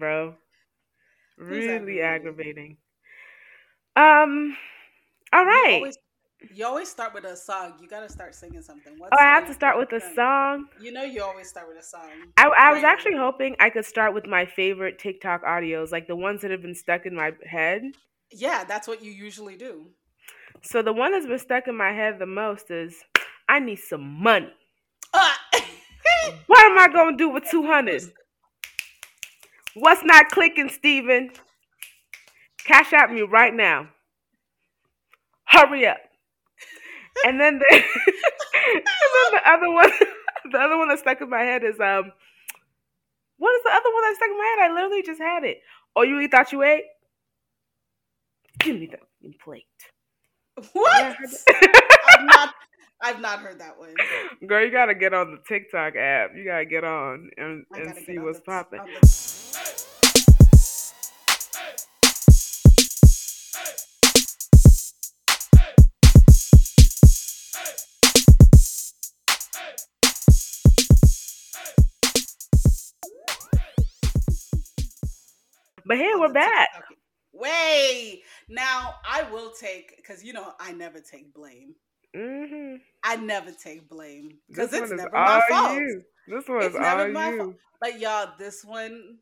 bro. Really aggravating. Um. All right. You always, you always start with a song. You got to start singing something. What's oh, I have to start with a song. You know, you always start with a song. I, I was actually hoping I could start with my favorite TikTok audios, like the ones that have been stuck in my head. Yeah, that's what you usually do. So the one that's been stuck in my head the most is, "I need some money." Uh. what am I gonna do with two hundred? What's not clicking, Steven? Cash out me right now. Hurry up. And then the and then the other one the other one that stuck in my head is um what is the other one that stuck in my head? I literally just had it. Oh, you thought you ate? Give me the plate. What? I'm not I've not heard that one. Girl, you gotta get on the TikTok app. You gotta get on and, and see what's popping. But hey, we're back. Way now, I will take because you know I never take blame. Mm-hmm. I never take blame because it's never my fault. You. This one is never my you. fault. But y'all, this one,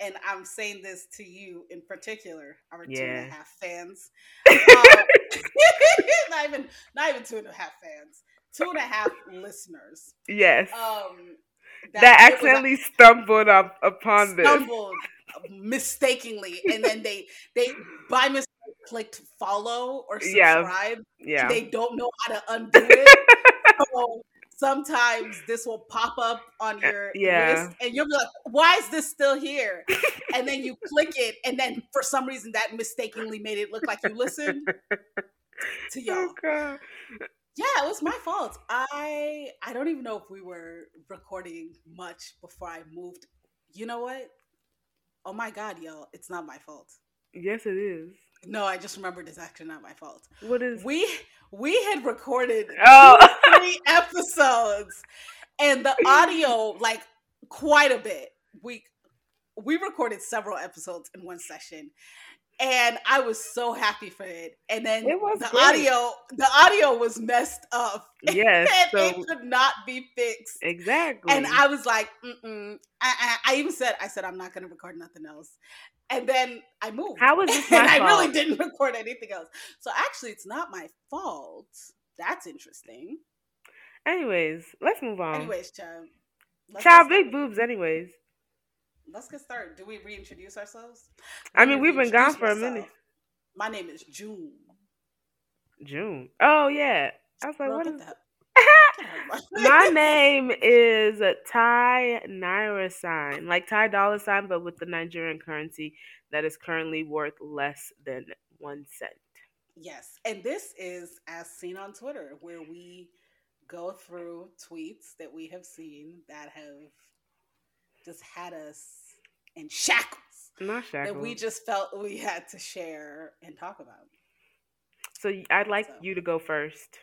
and I'm saying this to you in particular, our yeah. two and a half fans. um, not even, not even two and a half fans. Two and a half listeners. Yes. Um, that, that accidentally stumbled up upon stumbled, this. Mistakenly, and then they they by mistake clicked follow or subscribe. Yeah, yeah. They don't know how to undo it. so sometimes this will pop up on uh, your yeah. list, and you'll be like, "Why is this still here?" and then you click it, and then for some reason that mistakenly made it look like you listened to y'all. Oh, yeah, it was my fault. I I don't even know if we were recording much before I moved. You know what? Oh my god, y'all, it's not my fault. Yes, it is. No, I just remembered it's actually not my fault. What is we we had recorded oh. three episodes and the audio like quite a bit. We we recorded several episodes in one session and I was so happy for it. And then the great. audio, the audio was messed up. Yes, and so it could not be fixed. Exactly. And I was like, I, I, I, even said, I said, I'm not going to record nothing else. And then I moved. How was this? and I really didn't record anything else. So actually, it's not my fault. That's interesting. Anyways, let's move on. Anyways, child. Child, big boobs. Anyways let's get started. Do we reintroduce ourselves? I mean, we've been gone for myself. a minute. My name is June. June. Oh yeah. I was like, what is that? My name is Ty Naira sign, like Ty dollar sign, but with the Nigerian currency that is currently worth less than one cent. Yes, and this is as seen on Twitter, where we go through tweets that we have seen that have just had us in shackles. Not shackles. That we just felt we had to share and talk about. So I'd like so. you to go first.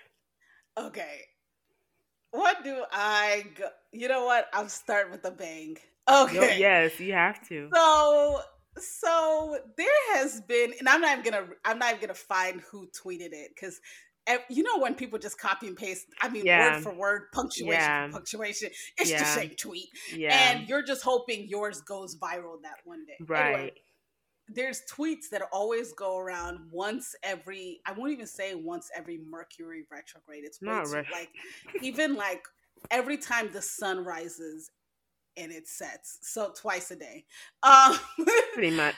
Okay. What do I go? You know what? I'll start with a bang. Okay. yes, you have to. So so there has been and i'm not even gonna i'm not even gonna find who tweeted it because you know when people just copy and paste i mean yeah. word for word punctuation yeah. for punctuation it's yeah. the same tweet and you're just hoping yours goes viral that one day right anyway, there's tweets that always go around once every i won't even say once every mercury retrograde it's not right. like even like every time the sun rises and it sets so twice a day um pretty much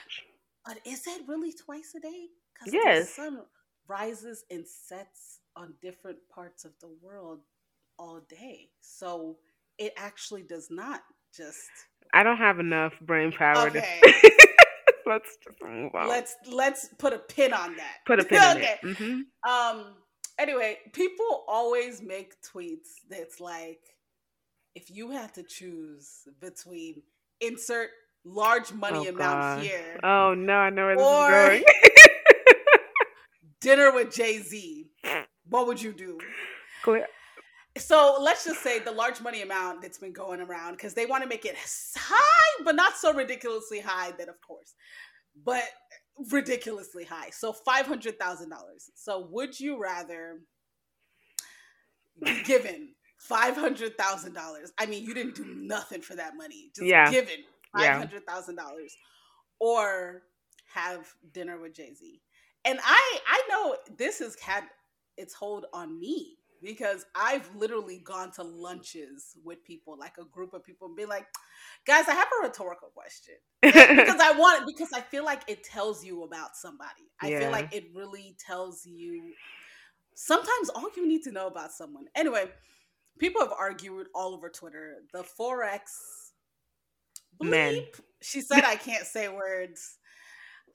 but is that really twice a day yes the sun rises and sets on different parts of the world all day. So it actually does not just. I don't have enough brain power okay. to. let's just move on. Let's let's put a pin on that. Put a pin okay. on it. Mm-hmm. Um. Anyway, people always make tweets that's like, if you had to choose between insert large money oh, amount God. here. Oh no, I know where this or, is going. dinner with Jay Z, what would you do? Clear. so let's just say the large money amount that's been going around because they want to make it high, but not so ridiculously high that, of course, but ridiculously high. So five hundred thousand dollars. So would you rather be given five hundred thousand dollars? I mean, you didn't do nothing for that money. Just yeah. given five hundred thousand dollars, or have dinner with Jay Z. And I I know this has had its hold on me because I've literally gone to lunches with people, like a group of people, and be like, guys, I have a rhetorical question. because I want it, because I feel like it tells you about somebody. I yeah. feel like it really tells you sometimes all you need to know about someone. Anyway, people have argued all over Twitter. The Forex bleep. Men. She said I can't say words.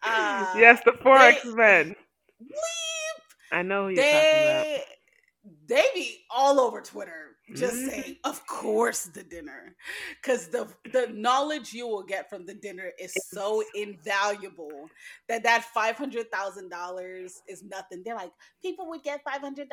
Uh, yes, the Forex they, men. I know you're they, talking about they be all over Twitter just mm-hmm. saying, of course, the dinner. Because the the knowledge you will get from the dinner is so invaluable that that $500,000 is nothing. They're like, people would get $500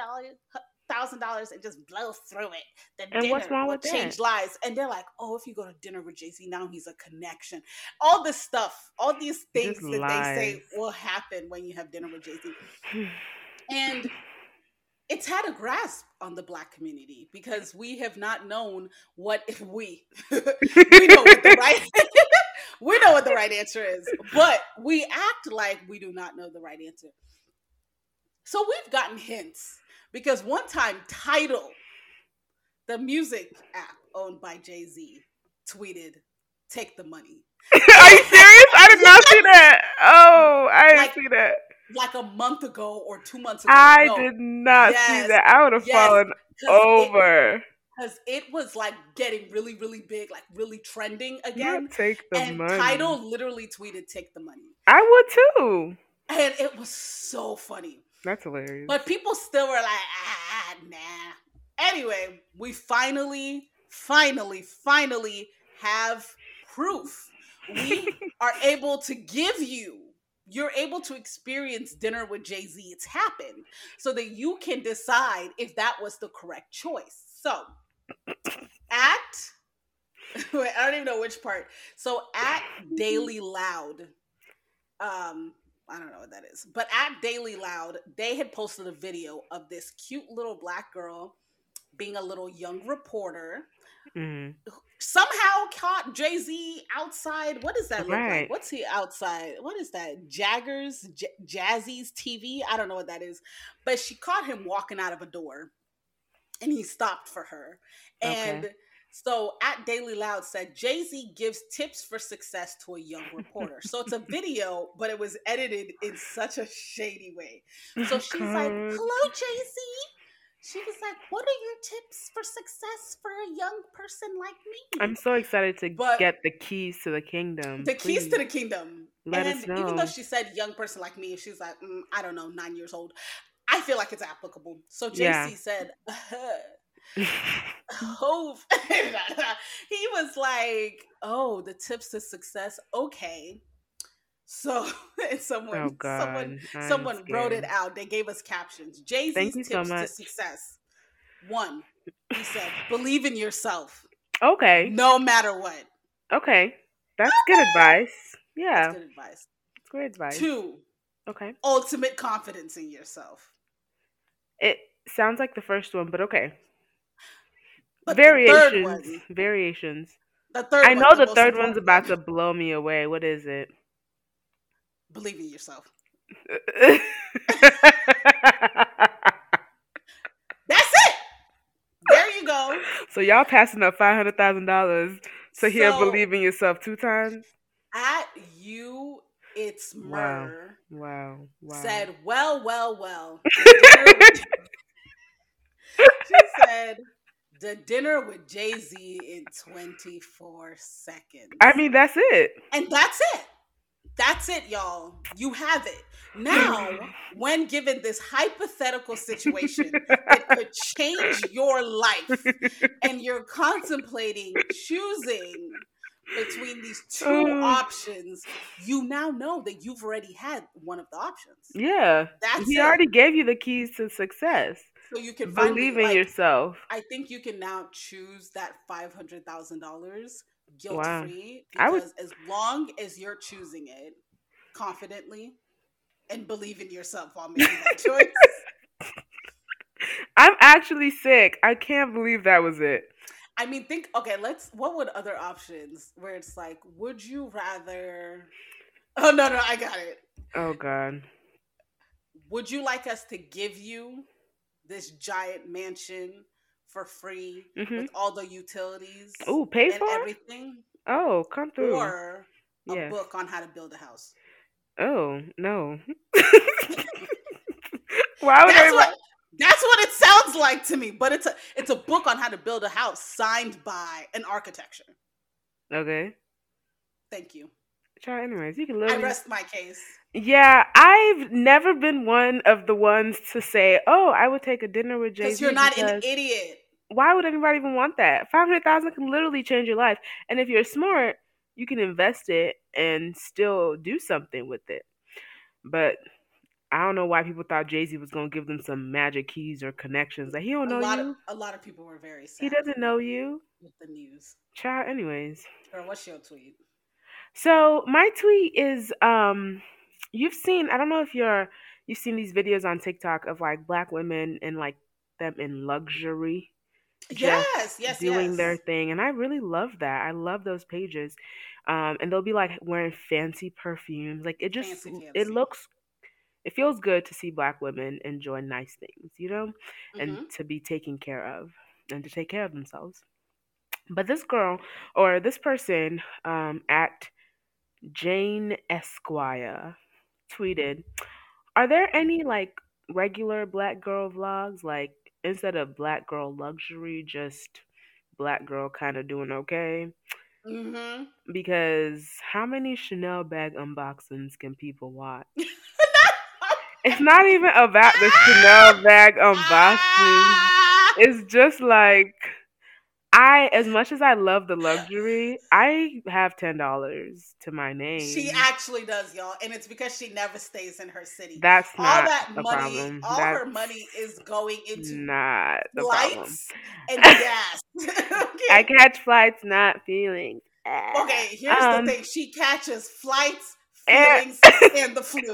thousand dollars and just blow through it. The and dinner what's wrong with change that? lives. And they're like, oh, if you go to dinner with Jay Z, now he's a connection. All this stuff, all these things just that lies. they say will happen when you have dinner with Jay Z. and it's had a grasp on the black community because we have not known what if we we know what the right we know what the right answer is but we act like we do not know the right answer so we've gotten hints because one time Tidal the music app owned by jay-z tweeted take the money are you serious i did not see that oh i didn't like, see that like a month ago or two months ago. I no. did not yes, see that. I would have yes, fallen over. Because it, it, was like getting really, really big, like really trending again. Take the and money. Tidal literally tweeted, "Take the money." I would too. And it was so funny. That's hilarious. But people still were like, ah, nah. Anyway, we finally, finally, finally have proof. We are able to give you you're able to experience dinner with Jay Z. It's happened so that you can decide if that was the correct choice. So, at, wait, I don't even know which part. So, at Daily Loud, um, I don't know what that is, but at Daily Loud, they had posted a video of this cute little black girl being a little young reporter mm-hmm. somehow caught Jay Z outside. What does that look right. like? What's he outside? What is that? Jaggers, J- Jazzy's TV? I don't know what that is. But she caught him walking out of a door and he stopped for her. And okay. So at Daily Loud said Jay Z gives tips for success to a young reporter. so it's a video, but it was edited in such a shady way. So she's like, Hello, Jay Z she was like, "What are your tips for success for a young person like me?" I'm so excited to but get the keys to the kingdom. The Please. keys to the kingdom. Let and us know. even though she said young person like me, she's like, mm, I don't know, nine years old. I feel like it's applicable. So Jay Z yeah. said, "Oh," he was like, "Oh, the tips to success. Okay." So someone, oh someone, I'm someone scared. wrote it out. They gave us captions. Jay Z's tips so to success. One, he said, believe in yourself. Okay. No matter what. Okay, that's good advice. Yeah, that's good advice. It's great advice. Two. Okay. Ultimate confidence in yourself. It sounds like the first one, but okay. But variations. variations. The third. I know the, the third one's about to blow me away. What is it? believe in yourself. That's it. There you go. So y'all passing up five hundred thousand dollars to hear "Believe in Yourself" two times. At you, it's murder. Wow. wow, wow. Said, well, well, well. she said, the dinner with Jay Z in 24 seconds. I mean, that's it. And that's it. That's it, y'all. You have it. Now, when given this hypothetical situation that could change your life and you're contemplating choosing between these two uh, options, you now know that you've already had one of the options. Yeah. That's he it. already gave you the keys to success. So you can believe in like, yourself. I think you can now choose that five hundred thousand dollars guilt free wow. because would... as long as you're choosing it confidently and believe in yourself while making that choice. I'm actually sick. I can't believe that was it. I mean, think okay, let's what would other options where it's like, would you rather Oh no no, I got it. Oh god. Would you like us to give you this giant mansion for free mm-hmm. with all the utilities? Oh, pay for everything? Oh, come through. Or a yes. book on how to build a house. Oh, no. Why would that's what, that's what it sounds like to me, but it's a it's a book on how to build a house signed by an architecture. Okay. Thank you. Try anyways. You can literally. I rest my case. Yeah, I've never been one of the ones to say, "Oh, I would take a dinner with Jay." Z. Because you're not an idiot. Why would anybody even want that? Five hundred thousand can literally change your life, and if you're smart, you can invest it and still do something with it. But I don't know why people thought Jay Z was gonna give them some magic keys or connections. Like he don't know a lot you. Of, a lot of people were very sad. He doesn't know you. With the news. Child, anyways. Girl, what's your tweet? So my tweet is um you've seen I don't know if you're you've seen these videos on TikTok of like black women and like them in luxury. Yes, yes, doing yes. their thing. And I really love that. I love those pages. Um and they'll be like wearing fancy perfumes. Like it just fancy, fancy. it looks it feels good to see black women enjoy nice things, you know, mm-hmm. and to be taken care of and to take care of themselves. But this girl or this person um, at Jane Esquire tweeted, Are there any like regular black girl vlogs? Like instead of black girl luxury, just black girl kind of doing okay? Mm-hmm. Because how many Chanel bag unboxings can people watch? it's not even about the Chanel bag unboxing. It's just like I, as much as I love the luxury, I have ten dollars to my name. She actually does, y'all, and it's because she never stays in her city. That's all not that the money. problem. All That's her money is going into not the flights and gas. okay. I catch flights, not feelings. Okay, here's um, the thing: she catches flights, feelings, eh. and, and the flu.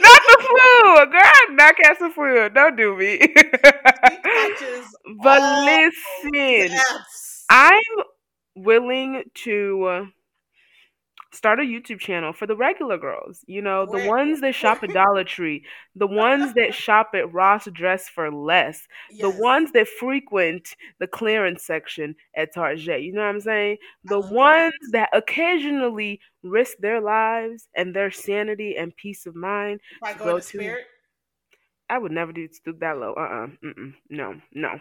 not the flu, girl. Not catch the flu. Don't do me. but listen, I'm willing to start a YouTube channel for the regular girls. You know, the ones that shop at Dollar Tree, the ones that shop at Ross Dress for less, yes. the ones that frequent the clearance section at Target. You know what I'm saying? The ones that. that occasionally risk their lives and their sanity and peace of mind to go, to. Spirit? I would never do stoop that low. Uh uh-uh. uh. No, no.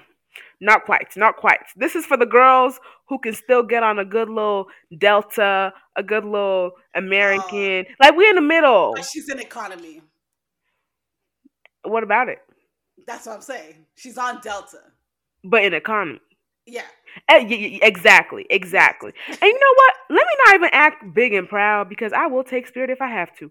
Not quite, not quite. This is for the girls who can still get on a good little Delta, a good little American. Uh, like we're in the middle. She's in economy. What about it? That's what I'm saying. She's on Delta. But in economy. Yeah. Uh, exactly, exactly. And you know what? Let me not even act big and proud because I will take Spirit if I have to.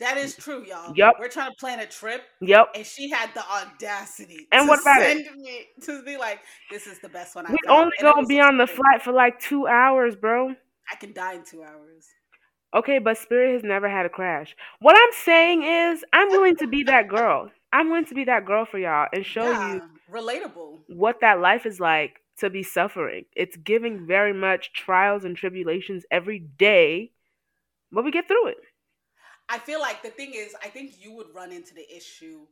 That is true, y'all. Yep. We're trying to plan a trip. Yep. And she had the audacity and what about send it? me to be like, this is the best one I We only gonna be on the flight for like two hours, bro. I can die in two hours. Okay, but Spirit has never had a crash. What I'm saying is, I'm willing to be that girl. I'm willing to be that girl for y'all and show yeah, you relatable what that life is like to be suffering. It's giving very much trials and tribulations every day, but we get through it. I feel like the thing is, I think you would run into the issue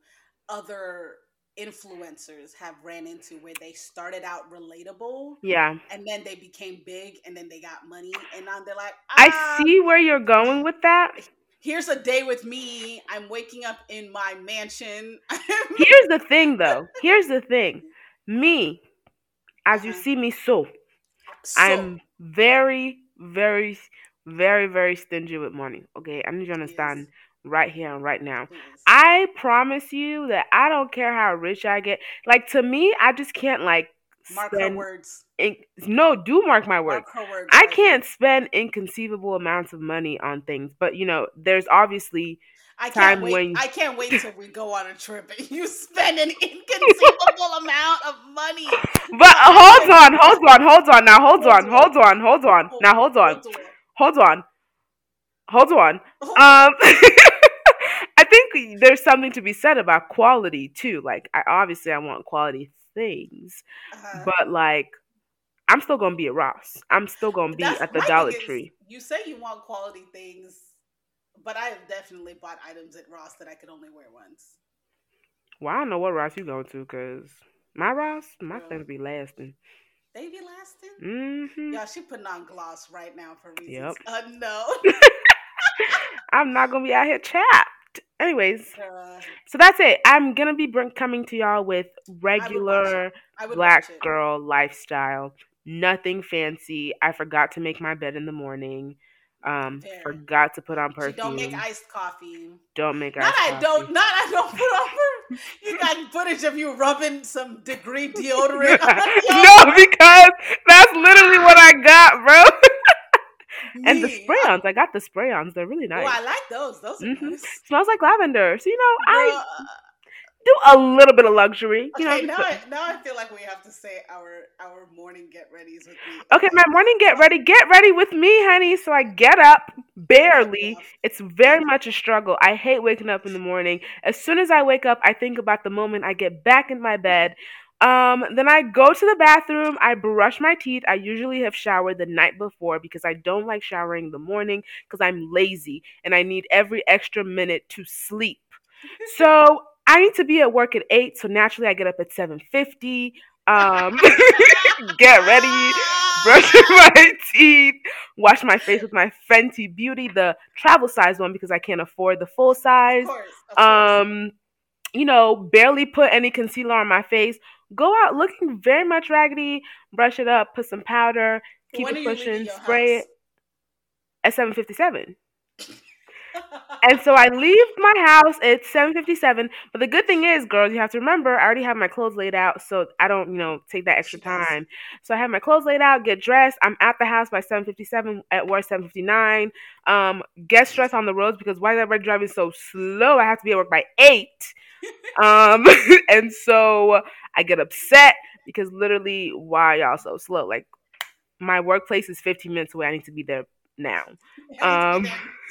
other influencers have ran into where they started out relatable. Yeah. And then they became big and then they got money and now they're like, ah, I see where you're going with that. Here's a day with me. I'm waking up in my mansion. Here's the thing though. Here's the thing. Me, as uh-huh. you see me so, so, I'm very, very very, very stingy with money. Okay, I need you to understand yes. right here and right now. Yes. I promise you that I don't care how rich I get. Like to me, I just can't like Mark her words. In, no, do mark my words. Mark words I can't spend inconceivable amounts of money on things, but you know, there's obviously I can't wait. When... I can't wait till we go on a trip and you spend an inconceivable amount of money. But uh, hold on, hold on, hold on. Now hold, on, hold on, hold on. Now hold on, hold on, hold on. Hold on. Um, I think there's something to be said about quality too. Like, I obviously I want quality things, uh-huh. but like. I'm still gonna be at Ross. I'm still gonna be That's, at the Dollar Tree. You say you want quality things but I have definitely bought items at Ross that I could only wear once. Well, I don't know what Ross you going to, cause my Ross, my things be lasting. They be lasting. Mm-hmm. Yeah, she putting on gloss right now for reasons yep. unknown. I'm not gonna be out here chapped. Anyways, uh, so that's it. I'm gonna be bring, coming to y'all with regular black girl lifestyle. Nothing fancy. I forgot to make my bed in the morning. Um, Fair. forgot to put on perfume. She don't make iced coffee. Don't make not iced I don't. Not I don't put on. Per- you got footage of you rubbing some degree deodorant. no, because that's literally what I got, bro. and the spray-ons, I got the spray-ons. They're really nice. Oh, I like those. Those mm-hmm. nice. Smells like lavender. So you know, Girl, I do a little bit of luxury. You okay, know, now I, now I feel like we have to say our our morning get readies with me. Okay, my morning get ready. Get ready with me, honey. So I get up barely. It's very much a struggle. I hate waking up in the morning. As soon as I wake up, I think about the moment I get back in my bed. Um, then I go to the bathroom, I brush my teeth. I usually have showered the night before because I don't like showering in the morning because I'm lazy and I need every extra minute to sleep. So I need to be at work at eight, so naturally I get up at seven fifty. Um, get ready, brush my teeth, wash my face with my Fenty Beauty, the travel size one because I can't afford the full size. Of course, of course. Um, you know, barely put any concealer on my face. Go out looking very much raggedy. Brush it up, put some powder, keep when it pushing, spray house? it at seven fifty seven and so I leave my house at 7:57. But the good thing is, girls, you have to remember I already have my clothes laid out, so I don't, you know, take that extra time. So I have my clothes laid out, get dressed. I'm at the house by 7:57. At work 7:59. Um, get stressed on the roads because why is everybody driving so slow? I have to be at work by eight. um, and so I get upset because literally, why y'all so slow? Like my workplace is 15 minutes away. I need to be there now. Um, so,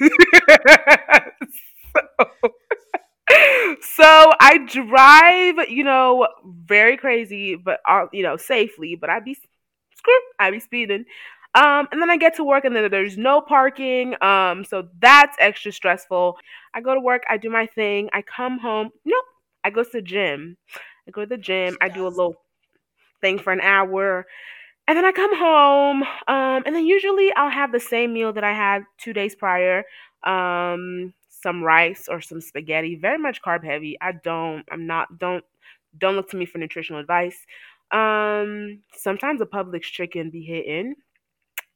so I drive, you know, very crazy, but uh, you know, safely. But I be screw, I be speeding. Um, and then I get to work, and then there's no parking. Um, so that's extra stressful. I go to work, I do my thing, I come home. Nope, I go to the gym. I go to the gym. I do a little thing for an hour. And then I come home, um, and then usually I'll have the same meal that I had two days prior. Um, some rice or some spaghetti, very much carb heavy. I don't, I'm not, don't, don't look to me for nutritional advice. Um, sometimes a Publix chicken be hitting.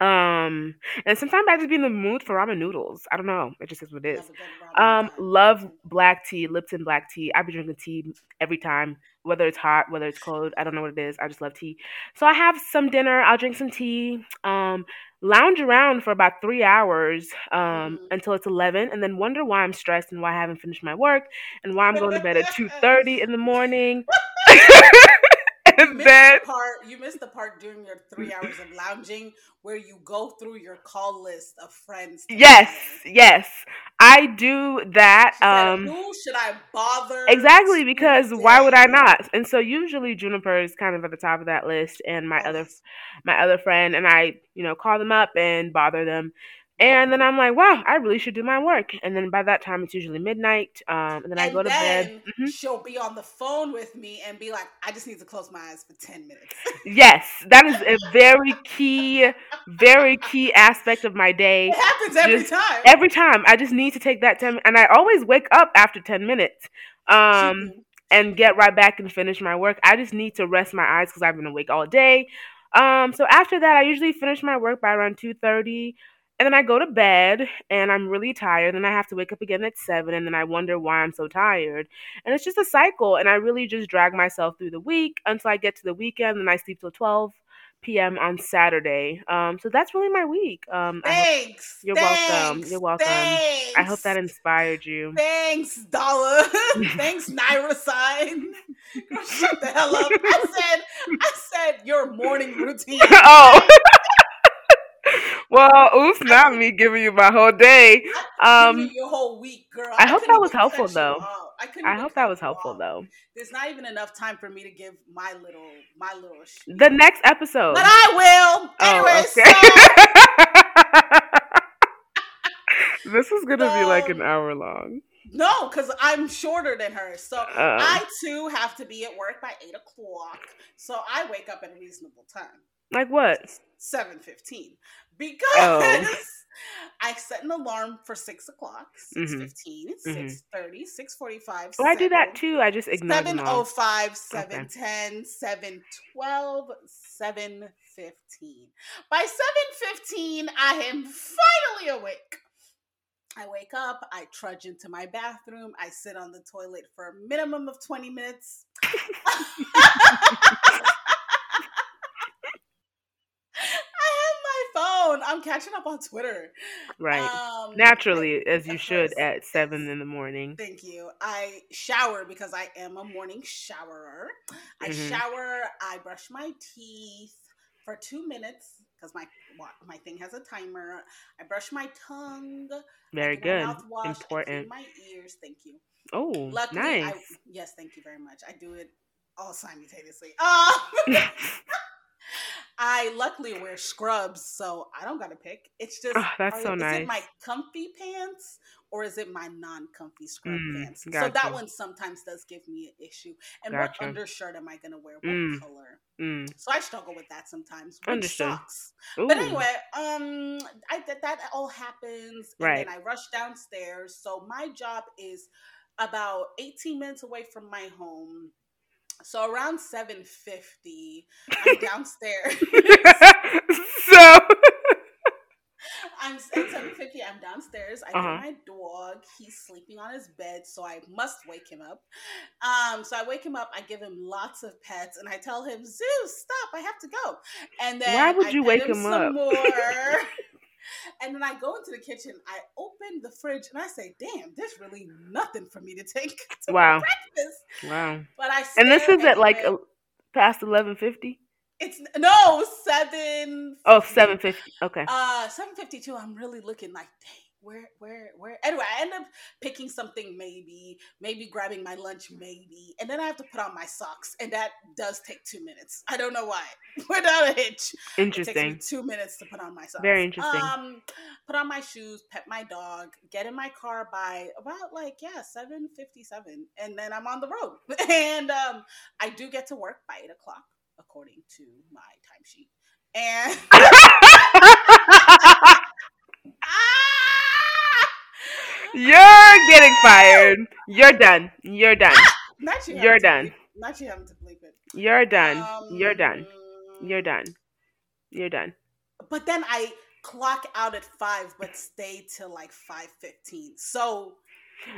Um, and sometimes I just be in the mood for ramen noodles. I don't know. It just is what it is. Um, love black tea, Lipton black tea. I be drinking tea every time, whether it's hot, whether it's cold. I don't know what it is. I just love tea. So I have some dinner. I'll drink some tea. Um, lounge around for about three hours um, mm-hmm. until it's 11 and then wonder why i'm stressed and why i haven't finished my work and why i'm going to bed at 2.30 in the morning you missed then, the part you missed the part during your three hours of lounging where you go through your call list of friends. Yes, yes. I do that. Said, um who should I bother? Exactly, because why would I not? And so usually Juniper is kind of at the top of that list and my other my other friend and I, you know, call them up and bother them and then I'm like, wow, I really should do my work. And then by that time, it's usually midnight. Um, and then and I go to bed. Mm-hmm. She'll be on the phone with me and be like, I just need to close my eyes for 10 minutes. yes, that is a very key, very key aspect of my day. It happens every just, time. Every time. I just need to take that 10 And I always wake up after 10 minutes. Um, and get right back and finish my work. I just need to rest my eyes because I've been awake all day. Um, so after that, I usually finish my work by around 2.30 and then I go to bed and I'm really tired. And I have to wake up again at seven. And then I wonder why I'm so tired. And it's just a cycle. And I really just drag myself through the week until I get to the weekend and I sleep till 12 p.m. on Saturday. Um, so that's really my week. Um, thanks. you're thanks, welcome. You're welcome. Thanks, I hope that inspired you. Thanks, Dollar. thanks, Naira sign. Shut the hell up. I said, I said your morning routine. oh. Well, oops, not me giving you my whole day. Um, your whole week, girl. I, I hope that was helpful, though. I, I hope that was helpful, though. There's not even enough time for me to give my little, my little. The next episode, but I will. Oh, okay. so... this is gonna um, be like an hour long. No, because I'm shorter than her. So uh, I too have to be at work by eight o'clock. So I wake up at a reasonable time. Like what? Seven fifteen. Because oh. I set an alarm for six o'clock, six fifteen, mm-hmm. six thirty, six forty five. Oh, I do that too. I just ignore seven oh five, seven ten, seven twelve, seven fifteen. By seven fifteen, I am finally awake. I wake up, I trudge into my bathroom, I sit on the toilet for a minimum of 20 minutes. phone. I'm catching up on Twitter. Right. Um, Naturally, as you should at seven in the morning. Thank you. I shower because I am a morning showerer. I mm-hmm. shower. I brush my teeth for two minutes because my my thing has a timer. I brush my tongue. Very good. Mouthwash, Important. my ears. Thank you. Oh, Luckily, nice. I, yes, thank you very much. I do it all simultaneously. Oh. I luckily wear scrubs, so I don't gotta pick. It's just oh, that's are, so is nice. It my comfy pants or is it my non-comfy scrub mm, pants? Gotcha. So that one sometimes does give me an issue. And gotcha. what undershirt am I gonna wear? What mm, color? Mm. So I struggle with that sometimes. Understood. Socks. But anyway, um, I that that all happens, and right. then I rush downstairs. So my job is about 18 minutes away from my home so around 7:50, I'm downstairs. so I'm at 7:50. I'm downstairs. I uh-huh. my dog. He's sleeping on his bed, so I must wake him up. Um, so I wake him up. I give him lots of pets, and I tell him, "Zeus, stop! I have to go." And then why would you wake him, him up? And then I go into the kitchen, I open the fridge and I say, "Damn, there's really nothing for me to take to wow. breakfast." Wow. But I and this is at like past eleven fifty. It's no seven. Oh, 750. Okay. Uh, seven fifty two. I'm really looking like, dang where where where? Anyway i end up picking something maybe maybe grabbing my lunch maybe and then i have to put on my socks and that does take two minutes. I don't know why. Without a hitch interesting. two minutes to put on my socks. Very interesting. Um put on my shoes pet my dog get in my car by about like yeah 757 and then i'm on the road. And um i do get to work by eight o'clock according to my timesheet. And You're getting fired. You're done. You're done. Not you You're done. Bleep, not you having to bleep it. You're done. Um, You're done. You're done. You're done. But then I clock out at five, but stay till like five fifteen. So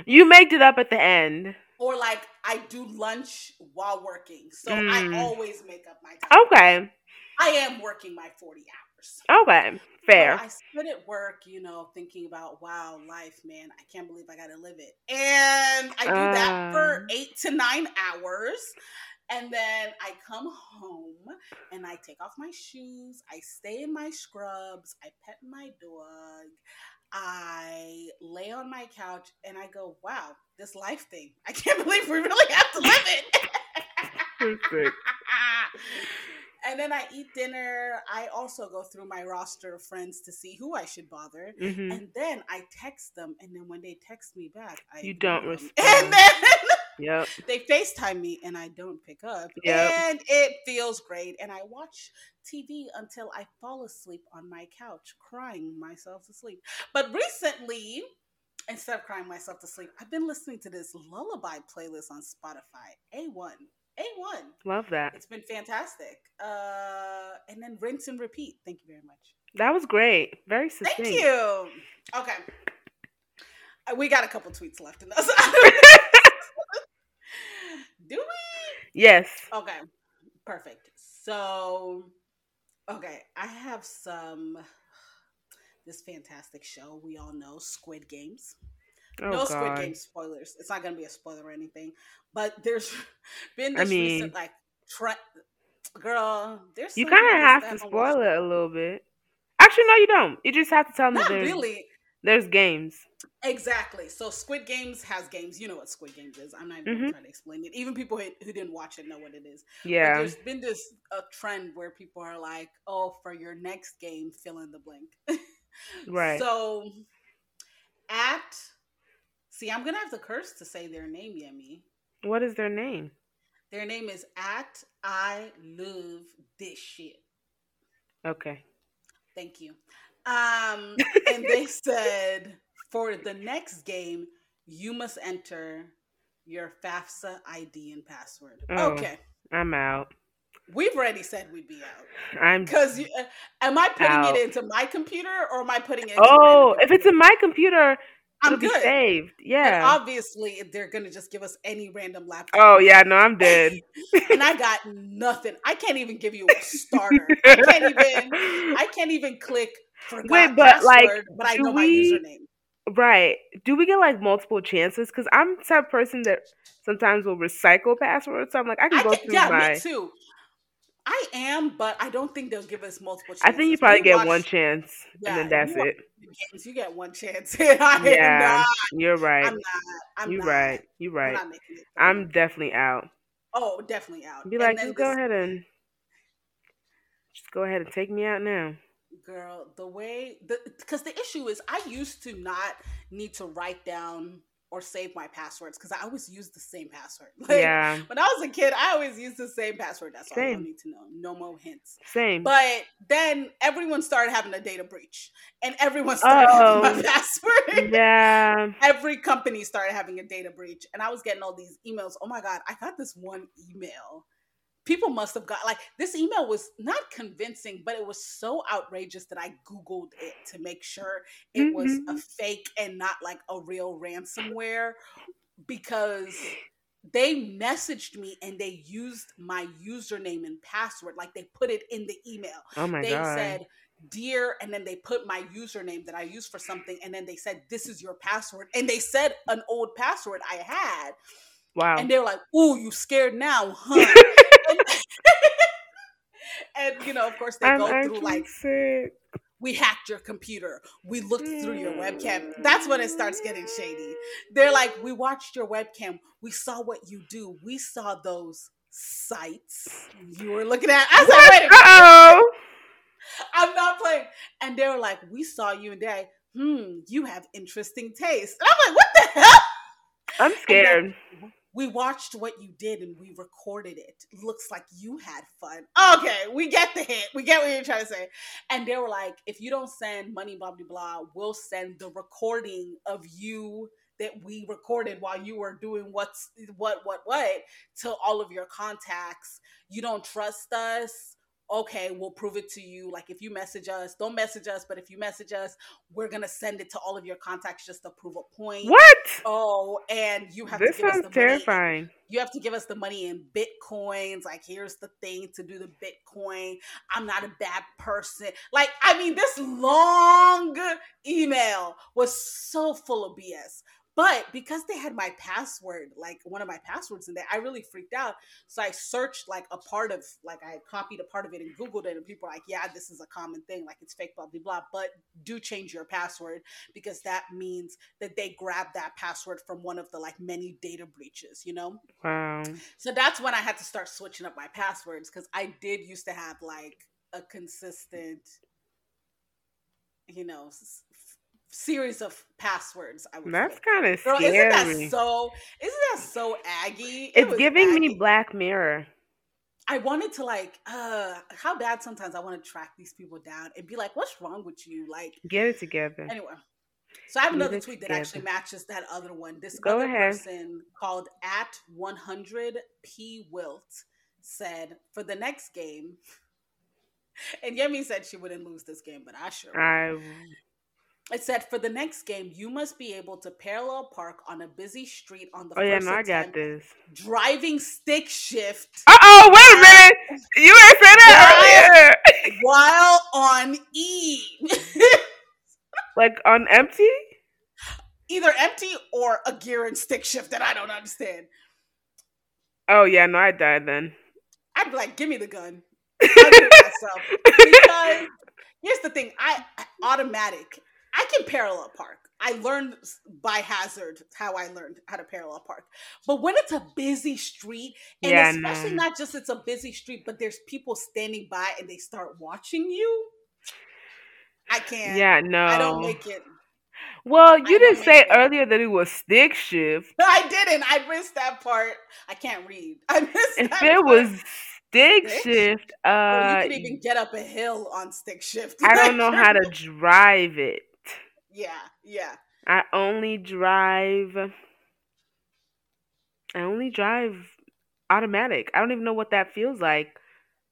you made it up at the end. Or like I do lunch while working, so mm. I always make up my time. Okay. I am working my forty hours. Okay. Fair. I sit at work, you know, thinking about wow, life, man. I can't believe I got to live it, and I do uh, that for um. eight to nine hours. And then I come home and I take off my shoes. I stay in my scrubs. I pet my dog. I lay on my couch and I go, wow, this life thing. I can't believe we really have to live it. And then I eat dinner. I also go through my roster of friends to see who I should bother, mm-hmm. and then I text them. And then when they text me back, I you don't respond. And then yep. they FaceTime me, and I don't pick up. Yep. And it feels great. And I watch TV until I fall asleep on my couch, crying myself to sleep. But recently, instead of crying myself to sleep, I've been listening to this lullaby playlist on Spotify. A1 A1. Love that. It's been fantastic. Uh, and then rinse and repeat. Thank you very much. That was great. Very succinct. Thank you. Okay. Uh, we got a couple tweets left in us. Do we? Yes. Okay. Perfect. So, okay, I have some this fantastic show we all know, Squid Games. Oh, no God. Squid Game spoilers. It's not going to be a spoiler or anything, but there's been this I mean, recent like trend. Girl, there's you kind of have to spoil it a little bit. Actually, no, you don't. You just have to tell me. Not there's, really. There's games. Exactly. So Squid Games has games. You know what Squid Games is. I'm not even mm-hmm. trying to explain it. Even people who didn't watch it know what it is. Yeah. But there's been this a trend where people are like, "Oh, for your next game, fill in the blank." right. So at see, I'm gonna have to curse to say their name, Yemi. What is their name? Their name is at I love this shit. Okay. Thank you. Um, and they said for the next game, you must enter your FAFSA ID and password. Oh, okay. I'm out. We've already said we'd be out. I'm because uh, am I putting out. it into my computer or am I putting it? oh, if it's in my computer, I'm good. saved. Yeah. But obviously, they're gonna just give us any random laptop. Oh yeah, no, I'm dead. and I got nothing. I can't even give you a starter. I can't even. I can't even click. Wait, but password, like, but I know we, my username. Right. Do we get like multiple chances? Because I'm the type of person that sometimes will recycle passwords. So I'm like, I can I go can, through yeah, my. Me too. I am, but I don't think they'll give us multiple chances. I think you probably get watch, one chance, yeah, and then that's it. Games, you get one chance. yeah, you're right. I'm not. I'm you're not, right. You're right. I'm, I'm, definitely out. Oh, definitely out. Be like, just this, go ahead and just go ahead and take me out now. Girl, the way the because the issue is, I used to not need to write down or save my passwords because I always use the same password. Like, yeah. When I was a kid, I always used the same password. That's all I need to know. No more hints. Same. But then everyone started having a data breach, and everyone started oh, having my oh. password. Yeah. Every company started having a data breach, and I was getting all these emails. Oh my god, I got this one email people must have got like this email was not convincing, but it was so outrageous that I Googled it to make sure it mm-hmm. was a mm-hmm. fake and not like a real ransomware because they messaged me and they used my username and password. Like they put it in the email. Oh my they God. said, dear, and then they put my username that I use for something, and then they said, This is your password. And they said an old password I had. Wow. And they were like, Ooh, you scared now, huh? and, you know, of course, they I'm go through like, sick. we hacked your computer. We looked through your webcam. That's when it starts getting shady. They're like, we watched your webcam. We saw what you do. We saw those sites you were looking at. I said, wait oh I'm not playing. And they were like, we saw you and they, hmm, you have interesting taste. And I'm like, what the hell? I'm scared we watched what you did and we recorded it. Looks like you had fun. Okay, we get the hint. We get what you're trying to say. And they were like, if you don't send money, blah, blah, blah, we'll send the recording of you that we recorded while you were doing what's what, what, what to all of your contacts. You don't trust us okay, we'll prove it to you. Like if you message us, don't message us, but if you message us, we're gonna send it to all of your contacts just to prove a point. What? Oh, and you have this to give sounds us the terrifying. Money. You have to give us the money in bitcoins. Like here's the thing to do the Bitcoin. I'm not a bad person. Like I mean, this long email was so full of BS. But because they had my password, like one of my passwords in there, I really freaked out. So I searched like a part of, like I copied a part of it and Googled it, and people are like, yeah, this is a common thing, like it's fake, blah, blah, blah. But do change your password because that means that they grabbed that password from one of the like many data breaches, you know? Wow. So that's when I had to start switching up my passwords because I did used to have like a consistent, you know, series of passwords. I would That's kind of scary. Isn't that so? Isn't that so aggy? It it's giving me Black Mirror. I wanted to like, uh, how bad sometimes I want to track these people down and be like, "What's wrong with you?" Like, get it together. Anyway, So I have another tweet that actually matches that other one. This Go other ahead. person called at 100 p wilt said for the next game, and Yemi said she wouldn't lose this game, but I sure. I it said for the next game, you must be able to parallel park on a busy street on the. Oh yeah, no, I got this. Driving stick shift. Uh oh! Wait a minute. You ain't said that earlier. while on E. like on empty. Either empty or a gear and stick shift that I don't understand. Oh yeah, no, I died then. I'd be like, give me the gun. myself because here's the thing: I automatic I can parallel park. I learned by hazard how I learned how to parallel park. But when it's a busy street, and yeah, especially no. not just it's a busy street, but there's people standing by and they start watching you, I can't. Yeah, no. I don't make it. Well, you didn't say it. earlier that it was stick shift. I didn't. I missed that part. I can't read. I missed that. if that it part. was stick, shift, uh, well, you can even get up a hill on stick shift. I don't know how to drive it. Yeah, yeah. I only drive. I only drive automatic. I don't even know what that feels like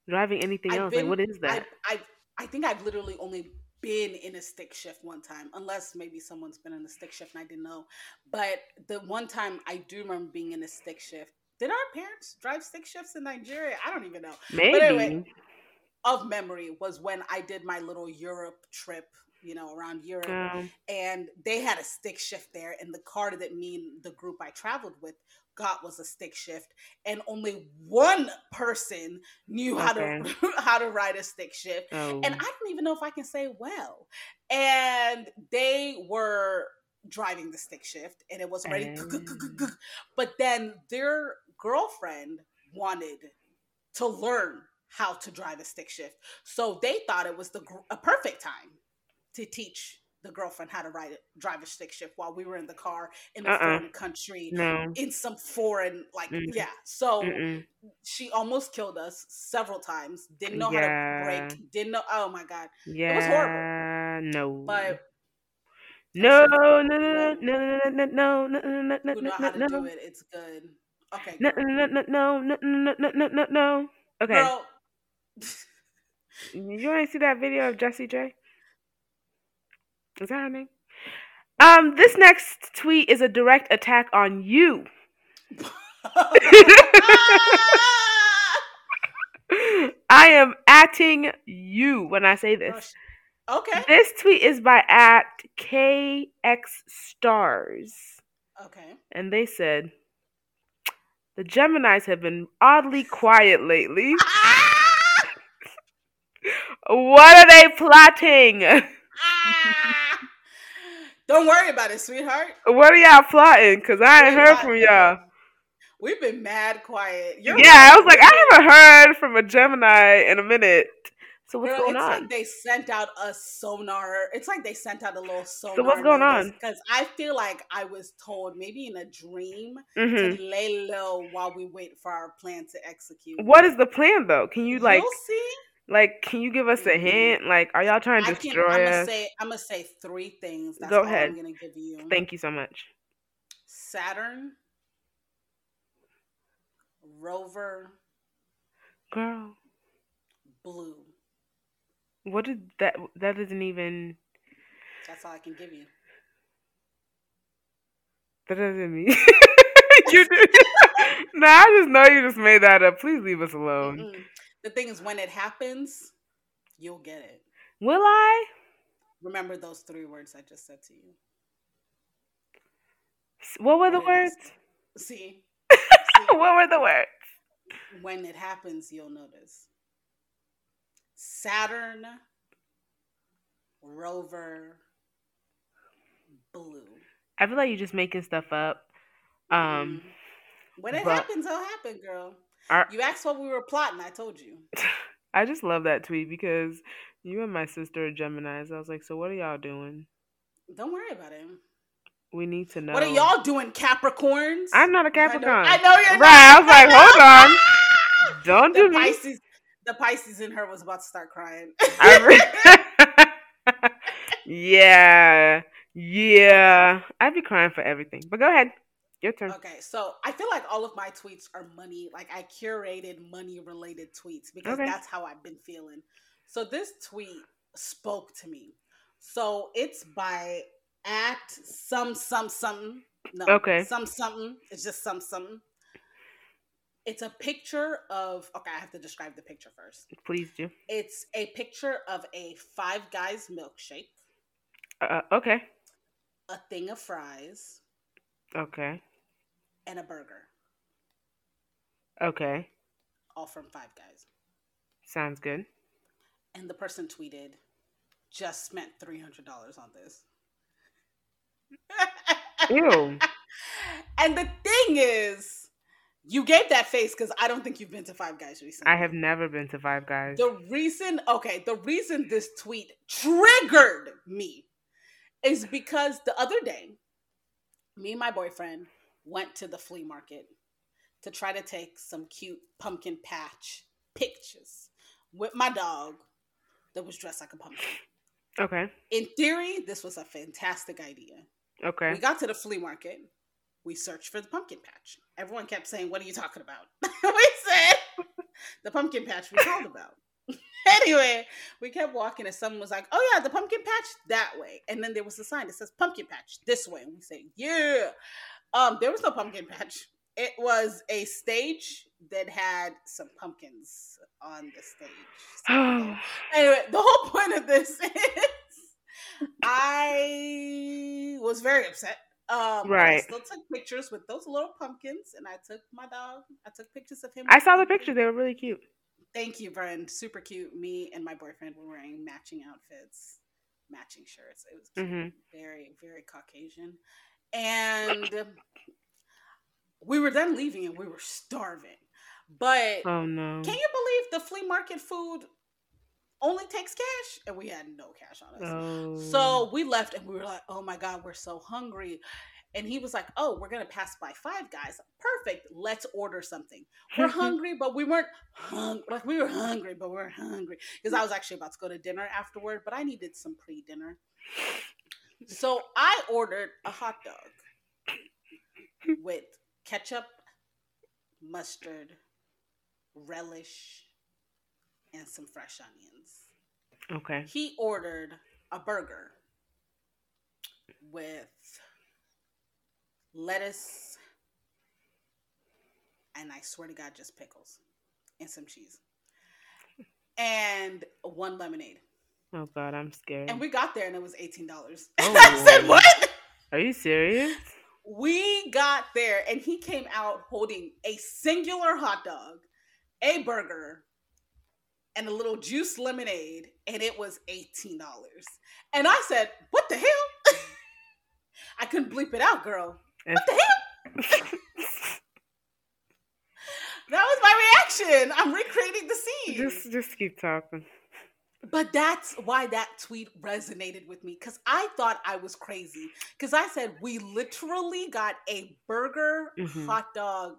driving anything I've else. Been, like, what is that? I, I I think I've literally only been in a stick shift one time, unless maybe someone's been in a stick shift and I didn't know. But the one time I do remember being in a stick shift. Did our parents drive stick shifts in Nigeria? I don't even know. Maybe. But anyway, of memory was when I did my little Europe trip you know, around Europe. Um, and they had a stick shift there. And the car that me and the group I traveled with got was a stick shift. And only one person knew okay. how to how to ride a stick shift. Oh. And I don't even know if I can say well. And they were driving the stick shift and it was ready. But then their girlfriend wanted to learn how to drive a stick shift. So they thought it was the a perfect time to teach the girlfriend how to ride it, drive a stick shift while we were in the car in a uh-uh. foreign country no. in some foreign like mm. yeah. So Mm-mm. she almost killed us several times. Didn't know yeah. how to brake. Didn't know. Oh my god. Yeah. It was horrible. No. But no, no, no, no, no, no, no, no, no, no, no, no, how to no. do it. It's good. Okay. No, no, no, no, no, no, no, no, no, no. Okay. Girl. you ain't see that video of Jessie J? Is that her name? Um, this next tweet is a direct attack on you. I am atting you when I say this. Okay. This tweet is by at KX Stars. Okay. And they said the Geminis have been oddly quiet lately. what are they plotting? Don't worry about it, sweetheart. What are y'all plotting? Cause I ain't heard from y'all. We've been mad quiet. You're yeah. I was like, I haven't heard from a Gemini in a minute. So what's Girl, going it's on? Like they sent out a sonar. It's like they sent out a little sonar. So what's going on? Because I feel like I was told, maybe in a dream, mm-hmm. to lay low while we wait for our plan to execute. What is the plan, though? Can you like? You'll see. Like, can you give us a mm-hmm. hint? Like, are y'all trying to destroy I'm gonna us? Say, I'm gonna say three things. That's Go ahead. I'm gonna give you. Thank you so much. Saturn, Rover, girl, Blue. What did that? That doesn't even. That's all I can give you. That doesn't mean you. Do... nah, I just know you just made that up. Please leave us alone. Mm-mm the thing is, when it happens, you'll get it. Will I? Remember those three words I just said to you. What were the words? See? See? what were the words? When it happens, you'll notice. Saturn, Rover, Blue. I feel like you're just making stuff up. Um, mm-hmm. when it but, happens, it'll happen, girl. Our, you asked what we were plotting. I told you. I just love that tweet because you and my sister are Geminis. I was like, so what are y'all doing? Don't worry about it. We need to know. What are y'all doing, Capricorns? I'm not a Capricorn. I know, I know you're right. Not. I was like, hold on. Don't the do Pisces, me. The Pisces in her was about to start crying. yeah. Yeah, I'd be crying for everything. But go ahead. Your turn. Okay, so I feel like all of my tweets are money. Like I curated money related tweets because okay. that's how I've been feeling. So this tweet spoke to me. So it's by at some some something. No, okay. Some something. It's just some something. It's a picture of. Okay, I have to describe the picture first. Please do. It's a picture of a Five Guys milkshake. Uh, okay. A thing of fries. Okay and a burger. Okay. All from Five Guys. Sounds good. And the person tweeted, just spent $300 on this. Ew. and the thing is, you gave that face because I don't think you've been to Five Guys recently. I have never been to Five Guys. The reason, okay, the reason this tweet triggered me is because the other day, me and my boyfriend went to the flea market to try to take some cute pumpkin patch pictures with my dog that was dressed like a pumpkin. Okay. In theory, this was a fantastic idea. Okay. We got to the flea market. We searched for the pumpkin patch. Everyone kept saying, What are you talking about? we said, The pumpkin patch we called about. anyway, we kept walking and someone was like, Oh, yeah, the pumpkin patch that way. And then there was a sign that says pumpkin patch this way. And we say, Yeah. Um, there was no pumpkin patch. It was a stage that had some pumpkins on the stage. So, anyway, the whole point of this is I was very upset. Um, right. I still took pictures with those little pumpkins, and I took my dog. I took pictures of him. I saw the pictures; they were really cute. Thank you, Brent. Super cute. Me and my boyfriend were wearing matching outfits, matching shirts. It was mm-hmm. very, very Caucasian and we were then leaving and we were starving. But oh no, can you believe the flea market food only takes cash? And we had no cash on us. Oh. So we left and we were like, oh my god, we're so hungry. And he was like, "Oh, we're gonna pass by Five Guys. Perfect. Let's order something. We're hungry, but we weren't hungry. Like we were hungry, but we we're hungry because I was actually about to go to dinner afterward, but I needed some pre-dinner. So I ordered a hot dog with ketchup, mustard, relish, and some fresh onions. Okay. He ordered a burger with lettuce and I swear to God, just pickles and some cheese and one lemonade. Oh God, I'm scared. And we got there and it was eighteen dollars. Oh, I said, "What? Are you serious?" We got there and he came out holding a singular hot dog, a burger, and a little juice lemonade, and it was eighteen dollars. And I said, "What the hell?" I couldn't bleep it out, girl. What the hell? that was my reaction. I'm recreating the scene. Just, just keep talking. But that's why that tweet resonated with me because I thought I was crazy. Because I said, we literally got a burger, mm-hmm. hot dog,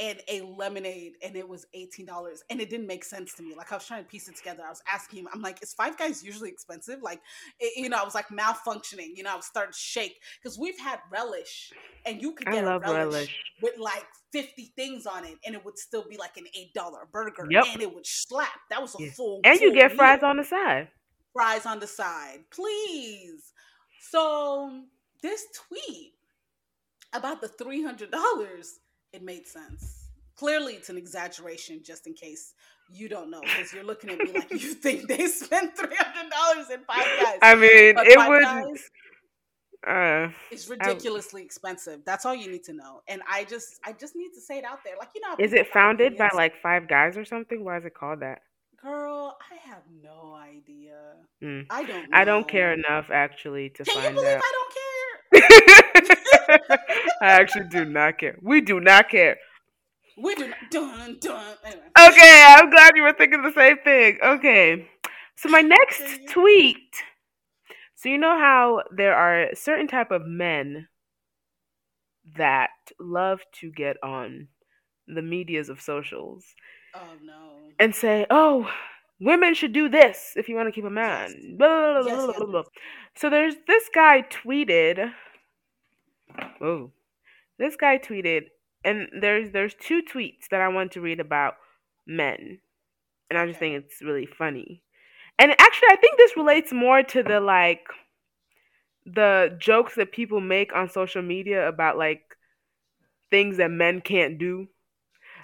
and a lemonade, and it was $18. And it didn't make sense to me. Like, I was trying to piece it together. I was asking him, I'm like, is Five Guys usually expensive? Like, it, you know, I was like malfunctioning. You know, I was starting to shake because we've had relish, and you could get a relish, relish, with like 50 things on it, and it would still be like an $8 burger, yep. and it would slap. That was a yeah. full. And full you get meal. fries on the side. Fries on the side, please. So, this tweet about the $300 it made sense. Clearly, it's an exaggeration, just in case you don't know, because you're looking at me like you think they spent three hundred dollars in Five Guys. I mean, but it would. Guys, uh, it's ridiculously I, expensive. That's all you need to know. And I just, I just need to say it out there. Like you know, is it founded by like Five Guys or something? Why is it called that? Girl, I have no idea. Mm. I don't. Know. I don't care enough actually to Can find you believe out. I don't care? I actually do not care. We do not care. We do not. Dun, dun. Anyway. Okay, I'm glad you were thinking the same thing. Okay, so my next tweet. So you know how there are certain type of men that love to get on the medias of socials. Oh no. And say, "Oh, women should do this if you want to keep a man. Yes. Blah, blah, yes, blah, yes. So there's this guy tweeted. Oh, this guy tweeted, and there's there's two tweets that I want to read about men, and I just think it's really funny. And actually, I think this relates more to the like the jokes that people make on social media about like things that men can't do.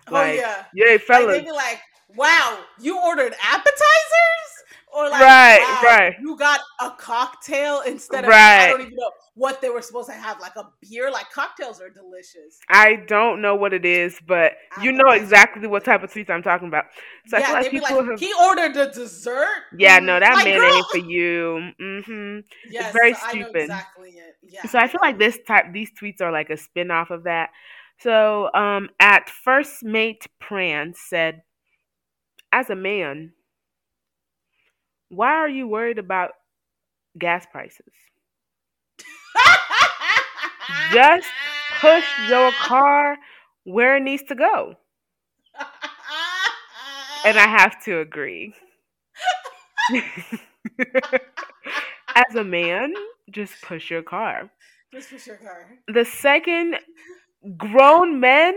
Oh, like, oh yeah, yeah, fellas. Like, they be like, "Wow, you ordered appetizers." Or like, right, wow, right. You got a cocktail instead of right. I don't even know what they were supposed to have, like a beer. Like cocktails are delicious. I don't know what it is, but you know exactly what type of sweets I'm talking about. So yeah, I feel like people like, have... he ordered the dessert. Yeah, no, that like, man girl. ain't for you. Mm-hmm. Yes, it's very stupid. exactly it. Yeah. So I feel like this type, these tweets are like a spin off of that. So um, at first mate Pran said, as a man, why are you worried about gas prices? Just push your car where it needs to go. And I have to agree. As a man, just push your car. Just push your car. The second grown men,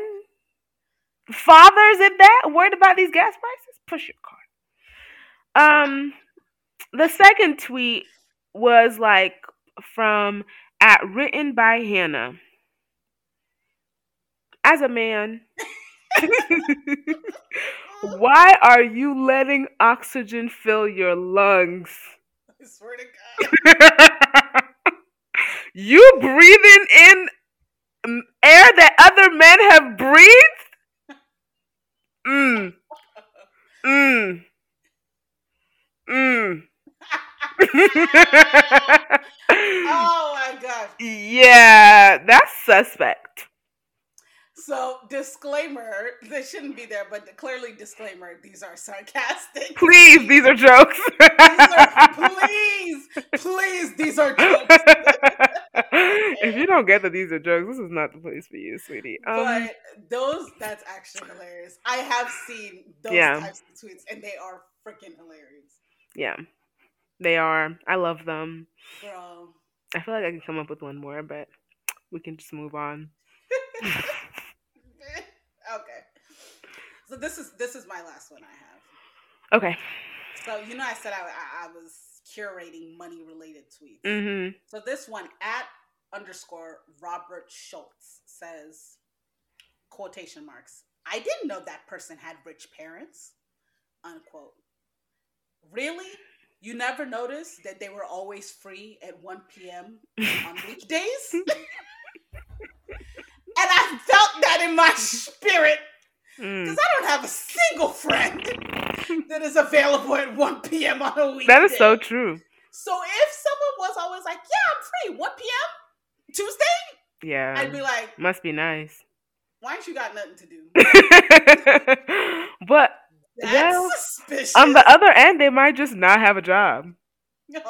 fathers at that, worried about these gas prices, push your car. Um, the second tweet was like from at written by Hannah. As a man, why are you letting oxygen fill your lungs? I swear to God. you breathing in air that other men have breathed? Mmm. Mmm. Mmm. Oh my god. Yeah, that's suspect. So, disclaimer, this shouldn't be there, but clearly, disclaimer, these are sarcastic. Please, these are jokes. these are, please, please, these are jokes. if you don't get that these are jokes, this is not the place for you, sweetie. Um, but those, that's actually hilarious. I have seen those yeah. types of tweets, and they are freaking hilarious. Yeah. They are. I love them. Bro. I feel like I can come up with one more, but we can just move on. okay. So this is this is my last one I have. Okay. So you know I said I I, I was curating money related tweets. Mm-hmm. So this one at underscore Robert Schultz says quotation marks. I didn't know that person had rich parents. Unquote. Really? You never noticed that they were always free at 1 p.m. on weekdays? and I felt that in my spirit. Because mm. I don't have a single friend that is available at 1 p.m. on a weekday. That is so true. So if someone was always like, yeah, I'm free, 1 p.m. Tuesday? Yeah. I'd be like, must be nice. Why ain't you got nothing to do? but that's well, suspicious. On the other end, they might just not have a job. No,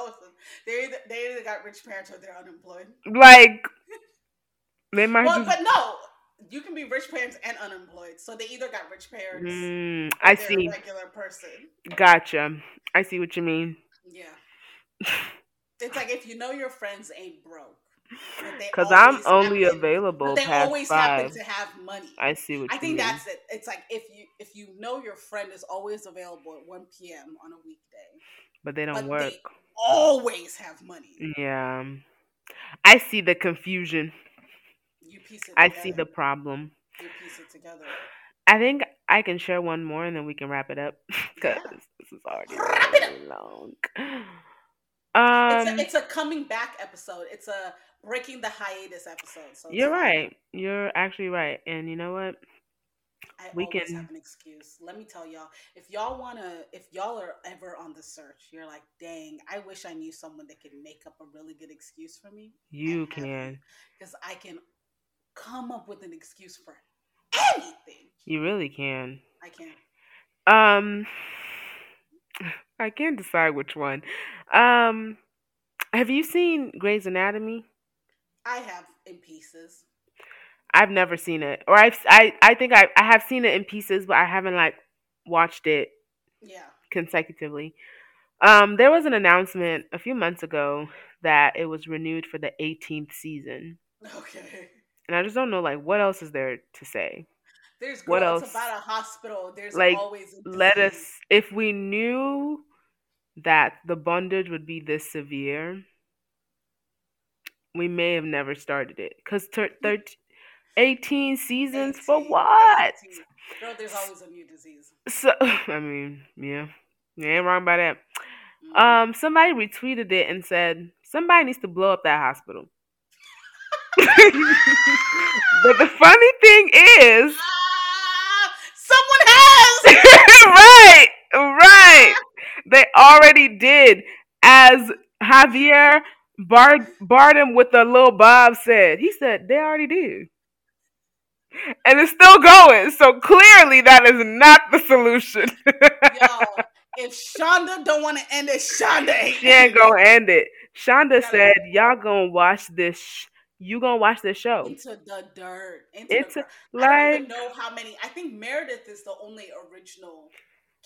they either, they either got rich parents or they're unemployed. Like they might. Well, just... but no, you can be rich parents and unemployed. So they either got rich parents. Mm, I see. regular person. Gotcha. I see what you mean. Yeah. it's like if you know your friends ain't broke. Because I'm only happen, available. They always five. happen to have money. I see what I think mean. that's it. It's like if you if you know your friend is always available at one p.m. on a weekday, but they don't but work. They always have money. Yeah, I see the confusion. You piece it. I see the problem. You piece it together. I think I can share one more and then we can wrap it up because yeah. this is already really long. Um, it's, a, um, it's a coming back episode. It's a breaking the hiatus episode. So you're right. You're actually right. And you know what? I we can have an excuse. Let me tell y'all. If y'all wanna, if y'all are ever on the search, you're like, dang, I wish I knew someone that could make up a really good excuse for me. You can, because I can come up with an excuse for anything. You really can. I can. Um, I can't decide which one. Um, have you seen Grey's Anatomy? I have in pieces. I've never seen it, or I've I I think I I have seen it in pieces, but I haven't like watched it. Yeah. consecutively. Um, there was an announcement a few months ago that it was renewed for the 18th season. Okay. And I just don't know, like, what else is there to say? There's what else about a hospital. There's like, always let us. If we knew that the bondage would be this severe, we may have never started it. Cause ter- 13, 18 seasons 18, for what? 18. Girl, there's always a new disease. So I mean, yeah, you ain't wrong by that. Mm-hmm. Um, somebody retweeted it and said somebody needs to blow up that hospital. but the funny thing is, uh, someone has right, right. They already did, as Javier Bard Bardem with the little Bob said. He said they already did and it's still going. So clearly, that is not the solution. Yo, if Shonda don't want to end it, Shonda ain't. She ain't gonna end it. Shonda said, "Y'all gonna watch this. Sh- you gonna watch this show into the dirt. Into, into the, like I don't even know how many. I think Meredith is the only original.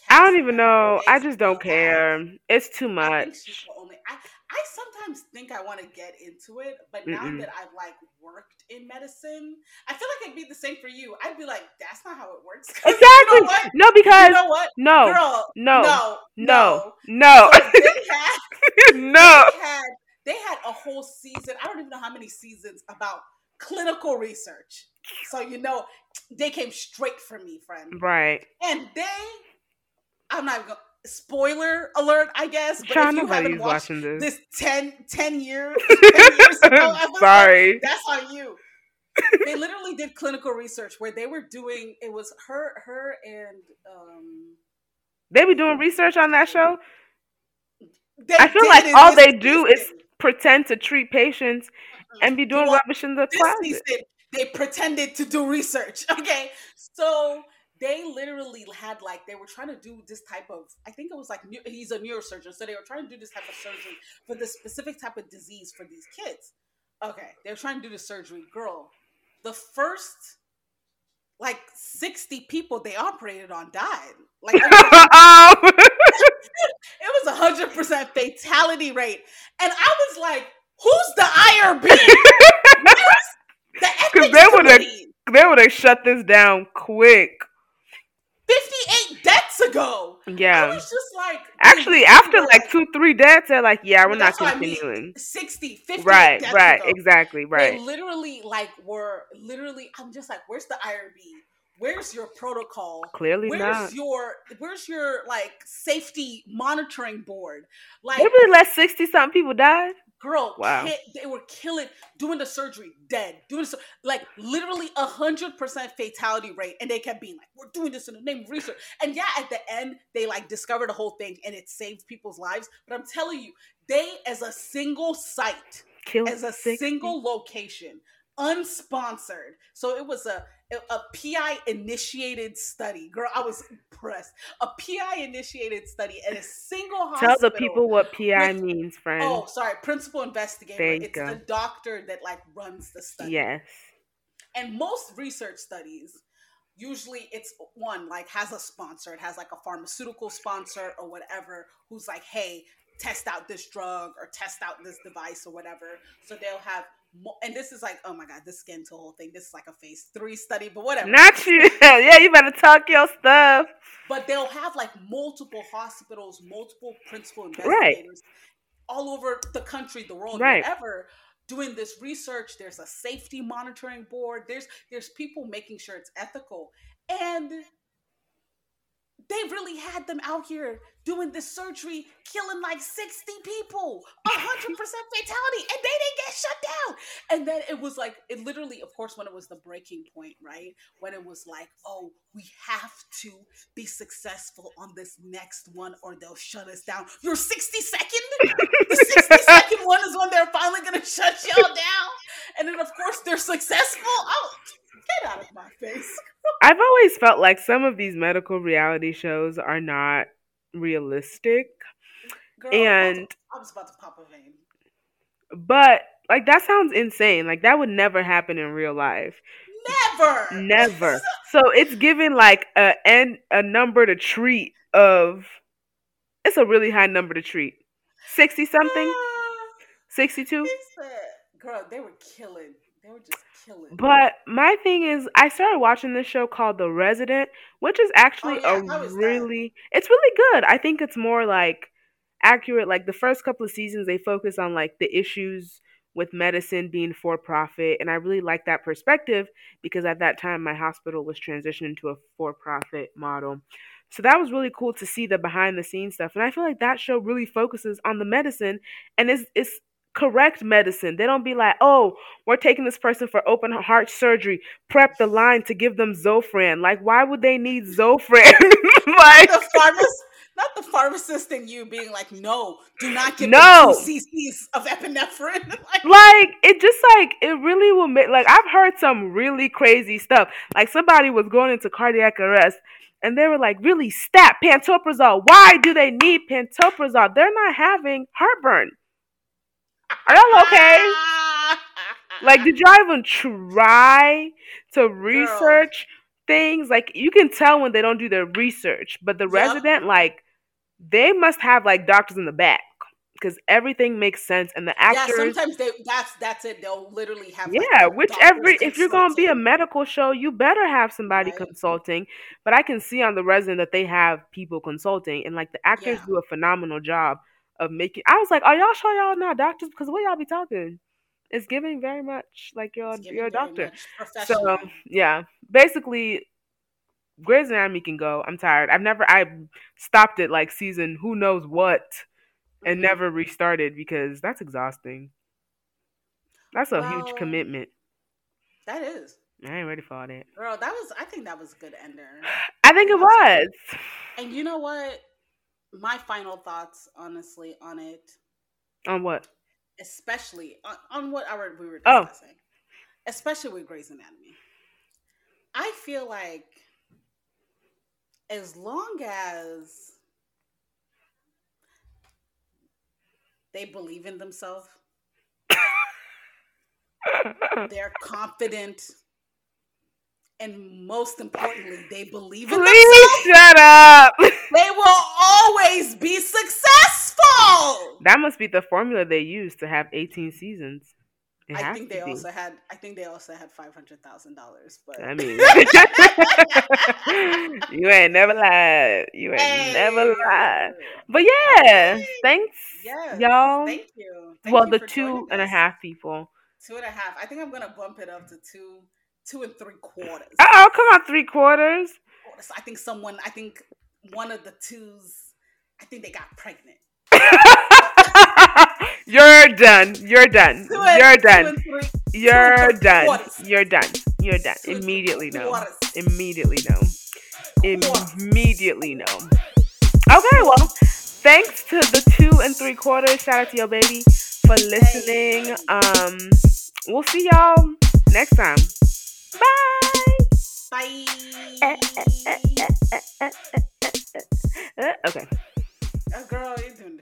I don't even know. I just don't care. It's too much. I, only, I, I sometimes think I want to get into it, but now Mm-mm. that I've like worked in medicine, I feel like it'd be the same for you. I'd be like, that's not how it works. Exactly. You know no, because you know what? No, Girl, no, no, no, no, so they had, no. They had, they had a whole season. I don't even know how many seasons about clinical research. So you know, they came straight for me, friend. Right. And they, I'm not even going spoiler alert, I guess. But if you haven't watched this. this 10, 10 years, 10 years ago episode, Sorry. That's on you. they literally did clinical research where they were doing it was her her and um they be doing research on that show. I feel like all they do is pretend to treat patients and be doing rubbish in the closet. Season, they pretended to do research. Okay, so they literally had like they were trying to do this type of i think it was like he's a neurosurgeon so they were trying to do this type of surgery for this specific type of disease for these kids. Okay they were trying to do the surgery. Girl the first like 60 people they operated on died. Like it was a hundred percent fatality rate. And i was like who's the irb because they would have they would have shut this down quick. 58 deaths ago. Yeah. I was just like Actually after like two, three deaths, they're like, yeah, we're not continuing. I mean. 60, 50 Right, right, ago. exactly, right. They literally like were literally I'm just like, where's the IRB? Where's your protocol? Clearly where's not. your where's your like safety monitoring board? Like they really let sixty something people die. Girl, wow. they were killing, doing the surgery, dead, doing so, like literally a hundred percent fatality rate, and they kept being like, "We're doing this in the name of research." And yeah, at the end, they like discovered the whole thing, and it saved people's lives. But I'm telling you, they as a single site, Killed as a 60. single location, unsponsored. So it was a a PI initiated study. Girl, I was impressed. A PI initiated study at a single hospital. Tell the people what PI with, means, friend. Oh, sorry, principal investigator. it's go. the doctor that like runs the study. Yes. And most research studies, usually it's one like has a sponsor. It has like a pharmaceutical sponsor or whatever who's like, hey, test out this drug or test out this device or whatever. So they'll have and this is like, oh my god, this skin to whole thing. This is like a phase three study, but whatever. Not you. yeah, you better talk your stuff. But they'll have like multiple hospitals, multiple principal investigators right. all over the country, the world, right. whatever, doing this research. There's a safety monitoring board. There's there's people making sure it's ethical. And they really had them out here doing this surgery, killing like 60 people, 100% fatality, and they didn't get shut down. And then it was like, it literally, of course, when it was the breaking point, right? When it was like, oh, we have to be successful on this next one or they'll shut us down. Your 60 second? the 60 second one is when they're finally going to shut y'all down. And then, of course, they're successful. Oh, get out of my face. I've always felt like some of these medical reality shows are not realistic. Girl, and I was about to pop a vein. But like that sounds insane. Like that would never happen in real life. Never. Never. so it's given like a and a number to treat of it's a really high number to treat. Sixty something. Ah. Sixty two. Girl, they were killing. They were just killing. But my thing is, I started watching this show called The Resident, which is actually oh, yeah. a really, it's really good. I think it's more like accurate. Like the first couple of seasons, they focus on like the issues with medicine being for profit. And I really like that perspective because at that time, my hospital was transitioning to a for profit model. So that was really cool to see the behind the scenes stuff. And I feel like that show really focuses on the medicine and it's, is correct medicine. They don't be like, oh, we're taking this person for open heart surgery. Prep the line to give them Zofran. Like, why would they need Zofran? like the pharmacist, not the pharmacist and you being like, no, do not give no cc's of epinephrine. like, like, it just like it really will make. Like I've heard some really crazy stuff. Like somebody was going into cardiac arrest. And they were like, really, stat pantoprazole. Why do they need pantoprazole? They're not having heartburn. Are y'all okay? like, did y'all even try to research Girl. things? Like, you can tell when they don't do their research, but the yep. resident, like, they must have like doctors in the back because everything makes sense and the actors. Yeah, sometimes they that's that's it. They'll literally have. Yeah, like, which every if you're gonna be a medical show, you better have somebody right. consulting. But I can see on the resident that they have people consulting, and like the actors yeah. do a phenomenal job of making. I was like, are y'all sure y'all not doctors? Because what y'all be talking? It's giving very much like you're you're a doctor. So yeah, basically, Grey's Anatomy can go. I'm tired. I've never I stopped it like season who knows what, and mm-hmm. never restarted because that's exhausting. That's a well, huge commitment. That is. I ain't ready for all that. Girl, that was I think that was a good ender. I think it was. And you know what? My final thoughts, honestly, on it. On what? Especially on, on what our, we were oh. discussing. Oh. Especially with Grey's Anatomy. I feel like as long as they believe in themselves, they're confident and most importantly, they believe in Please themselves. shut up. They will always be successful. That must be the formula they use to have 18 seasons. It I think they be. also had. I think they also had five hundred thousand dollars. But I mean, you ain't never lied. You ain't hey. never lied. But yeah, thanks, yes. y'all. Thank you. Thank well, you the two and a half people. Two and a half. I think I'm gonna bump it up to two two and three quarters. Oh, come on, three quarters. I think someone, I think one of the twos, I think they got pregnant. You're done. You're done. You're done. You're done. You're done. You're done. Immediately no. Immediately no. Immediately no. Okay, well, thanks to the two and three quarters. Shout out to your baby for listening. Um, we'll see y'all next time. Bye. Eh, eh, eh, Bye. okay. Oh, girl, you're doing